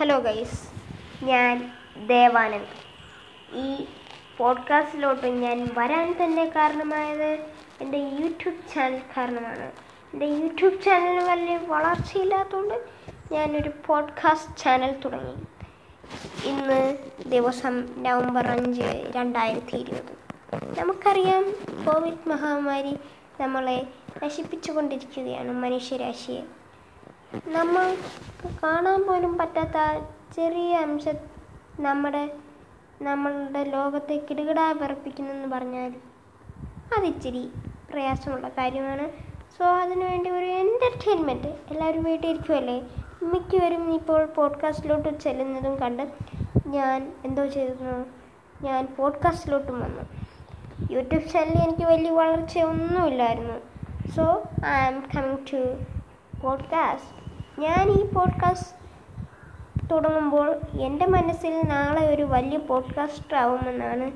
Hello guys ഞാൻ ദേവാനന്ദ്. ഈ പോഡ്കാസ്റ്റിലോട്ട് ഞാൻ വരാൻ തന്നെ കാരണമായത് എന്റെ യൂട്യൂബ് ചാനൽ കാരണമാണ്. എന്റെ യൂട്യൂബ് ചാനൽ വലിയ വളർച്ചയില്ലാത്തതുകൊണ്ട് ഞാനൊരു പോഡ്കാസ്റ്റ് ചാനൽ തുടങ്ങി. ഇന്ന് ദിവസം നവംബർ അഞ്ച് രണ്ടായിരത്തി ഇരുപത് നമുക്കറിയാം കോവിഡ് മഹാമാരി നമ്മളെ നശിപ്പിച്ചുകൊണ്ടിരിക്കുകയാണ് മനുഷ്യരാശിയെ. നമ്മൾ കാണാൻ പോലും പറ്റാത്ത ചെറിയ അംശ നമ്മുടെ നമ്മളുടെ ലോകത്തെ കിടുകിടാ പറപ്പിക്കുന്നെന്ന് പറഞ്ഞാൽ അതിച്ചിരി പ്രയാസമുള്ള കാര്യമാണ്. സോ അതിനുവേണ്ടി ഒരു എന്റർടൈൻമെന്റ് എല്ലാവരും വീട്ടിലിരിക്കുമല്ലേ മിക്കവരും ഇപ്പോൾ പോഡ്കാസ്റ്റിലോട്ട് ചെല്ലുന്നതും കണ്ട് ഞാൻ എന്തോ ചെയ്തിരുന്നു. ഞാൻ പോഡ്കാസ്റ്റിലോട്ടും വന്നു. യൂട്യൂബ് ചാനലിൽ എനിക്ക് വലിയ വളർച്ചയൊന്നുമില്ലായിരുന്നു. So I am coming to podcast ഞാൻ ഈ പോഡ്കാസ്റ്റ് തുടങ്ങുമ്പോൾ എന്റെ മനസ്സിൽ നാളെ ഒരു വലിയ പോഡ്കാസ്റ്റർ ആവുമെന്നാണ്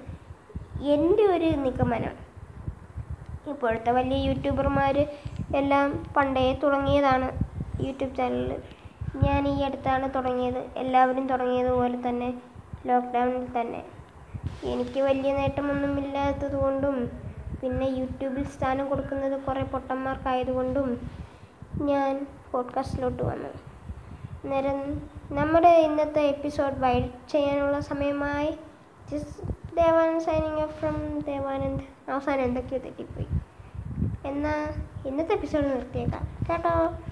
എന്റെ ഒരു നിഗമനം. ഇപ്പോഴത്തെ വലിയ യൂട്യൂബർമാർ എല്ലാം പണ്ടേ തുടങ്ങിയതാണ് യൂട്യൂബ് ചാനലിൽ ഞാൻ ഈ അടുത്താണ് തുടങ്ങിയത്. എല്ലാവരും തുടങ്ങിയതുപോലെ തന്നെ ലോക്ക്ഡൗണിൽ തന്നെ. എനിക്ക് വലിയ നേട്ടമൊന്നും ഇല്ലാത്തതുകൊണ്ടും പിന്നെ യൂട്യൂബിൽ സ്ഥാനം കൊടുക്കുന്നത് കുറേ പൊട്ടന്മാർക്കായതുകൊണ്ടും ഞാൻ പോഡ്കാസ്റ്റിലോട്ട് വന്നു. നേരം നമ്മുടെ ഇന്നത്തെ എപ്പിസോഡ് വൈഡ് ചെയ്യാനുള്ള സമയമായി. Devanand signing off from Devanand അവസാനം എന്തൊക്കെയോ തെറ്റിപ്പോയി. എന്നാൽ ഇന്നത്തെ എപ്പിസോഡ് നിർത്തിയേക്കാം. കേട്ടോ?